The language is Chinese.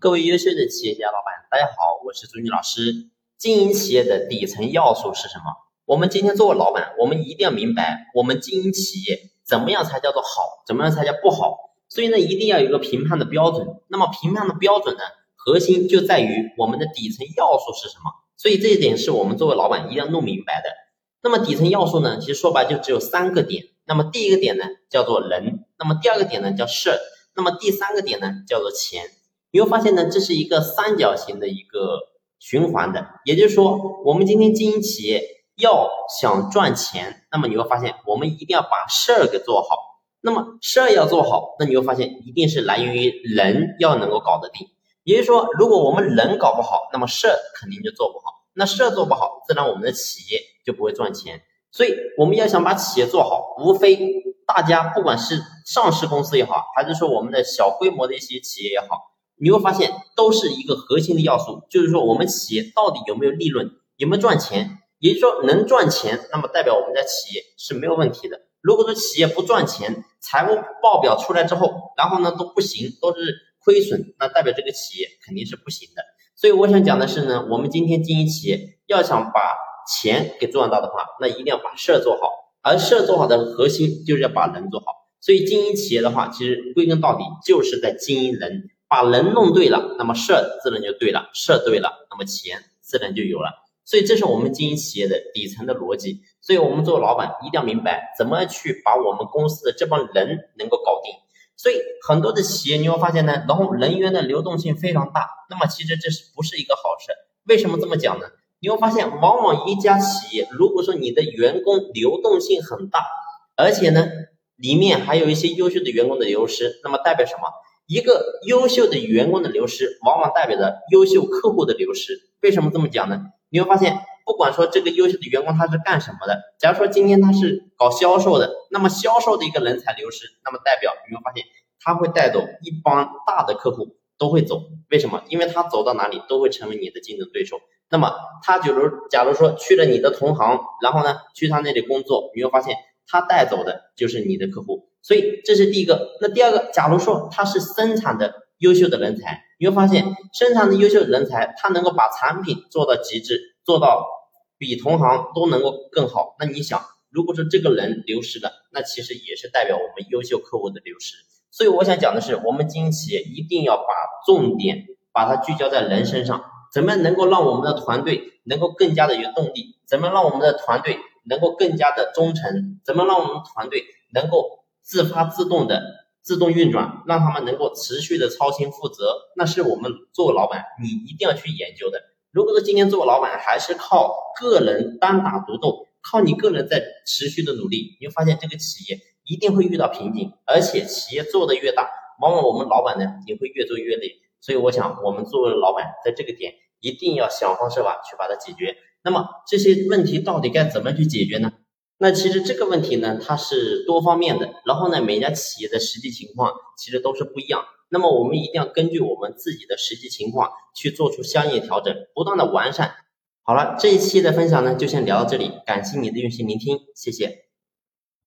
各位优秀的企业家老板，大家好，我是朱军老师。经营企业的底层要素是什么？我们今天作为老板，我们一定要明白，我们经营企业怎么样才叫做好，怎么样才叫不好。所以呢，一定要有一个评判的标准。那么评判的标准呢，核心就在于我们的底层要素是什么。所以这一点是我们作为老板一定要弄明白的。那么底层要素呢，其实说白就只有三个点。那么第一个点呢，叫做人；那么第二个点呢，叫事；那么第三个点呢，叫做钱。你会发现呢，这是一个三角形的一个循环的，也就是说，我们今天经营企业要想赚钱，那么你会发现，我们一定要把事儿给做好。那么事儿要做好，那你会发现，一定是来源于人要能够搞得定。也就是说，如果我们人搞不好，那么事儿肯定就做不好。那事儿做不好，自然我们的企业就不会赚钱。所以，我们要想把企业做好，无非大家不管是上市公司也好，还是说我们的小规模的一些企业也好。你会发现，都是一个核心的要素，就是说我们企业到底有没有利润，有没有赚钱。也就是说，能赚钱，那么代表我们家企业是没有问题的。如果说企业不赚钱，财务报表出来之后，然后呢都不行，都是亏损，那代表这个企业肯定是不行的。所以我想讲的是呢，我们今天经营企业，要想把钱给赚到的话，那一定要把事儿做好，而事儿做好的核心就是要把人做好。所以经营企业的话，其实归根到底就是在经营人。把人弄对了，那么事儿自然就对了，事儿对了，那么钱自然就有了。所以这是我们经营企业的底层的逻辑。所以我们做老板一定要明白怎么去把我们公司的这帮人能够搞定。所以很多的企业你会发现呢，然后人员的流动性非常大，那么其实这是不是一个好事？为什么这么讲呢？你会发现，往往一家企业如果说你的员工流动性很大，而且呢里面还有一些优秀的员工的流失，那么代表什么？一个优秀的员工的流失，往往代表着优秀客户的流失。为什么这么讲呢？你会发现，不管说这个优秀的员工他是干什么的，假如说今天他是搞销售的，那么销售的一个人才流失，那么代表你会发现他会带走一帮大的客户都会走。为什么？因为他走到哪里都会成为你的竞争对手。那么他假如假如说去了你的同行，然后呢去他那里工作，你会发现他带走的就是你的客户。所以这是第一个，那第二个，假如说他是生产的优秀的人才，你会发现生产的优秀的人才，他能够把产品做到极致，做到比同行都能够更好。那你想，如果说这个人流失了，那其实也是代表我们优秀客户的流失。所以我想讲的是，我们经营企业一定要把重点把它聚焦在人身上，怎么能够让我们的团队能够更加的有动力？怎么让我们的团队能够更加的忠诚？怎么让我们团队能够？自发自动的自动运转，让他们能够持续的操心负责，那是我们做老板你一定要去研究的。如果说今天做老板还是靠个人单打独斗，靠你个人在持续的努力，你会发现这个企业一定会遇到瓶颈，而且企业做的越大，往往我们老板呢也会越做越累。所以我想，我们作为老板，在这个点一定要想方设法去把它解决。那么这些问题到底该怎么去解决呢？那其实这个问题呢，它是多方面的，然后呢，每家企业的实际情况其实都是不一样。那么我们一定要根据我们自己的实际情况去做出相应调整，不断的完善。好了，这一期的分享呢，就先聊到这里，感谢你的用心聆听，谢谢。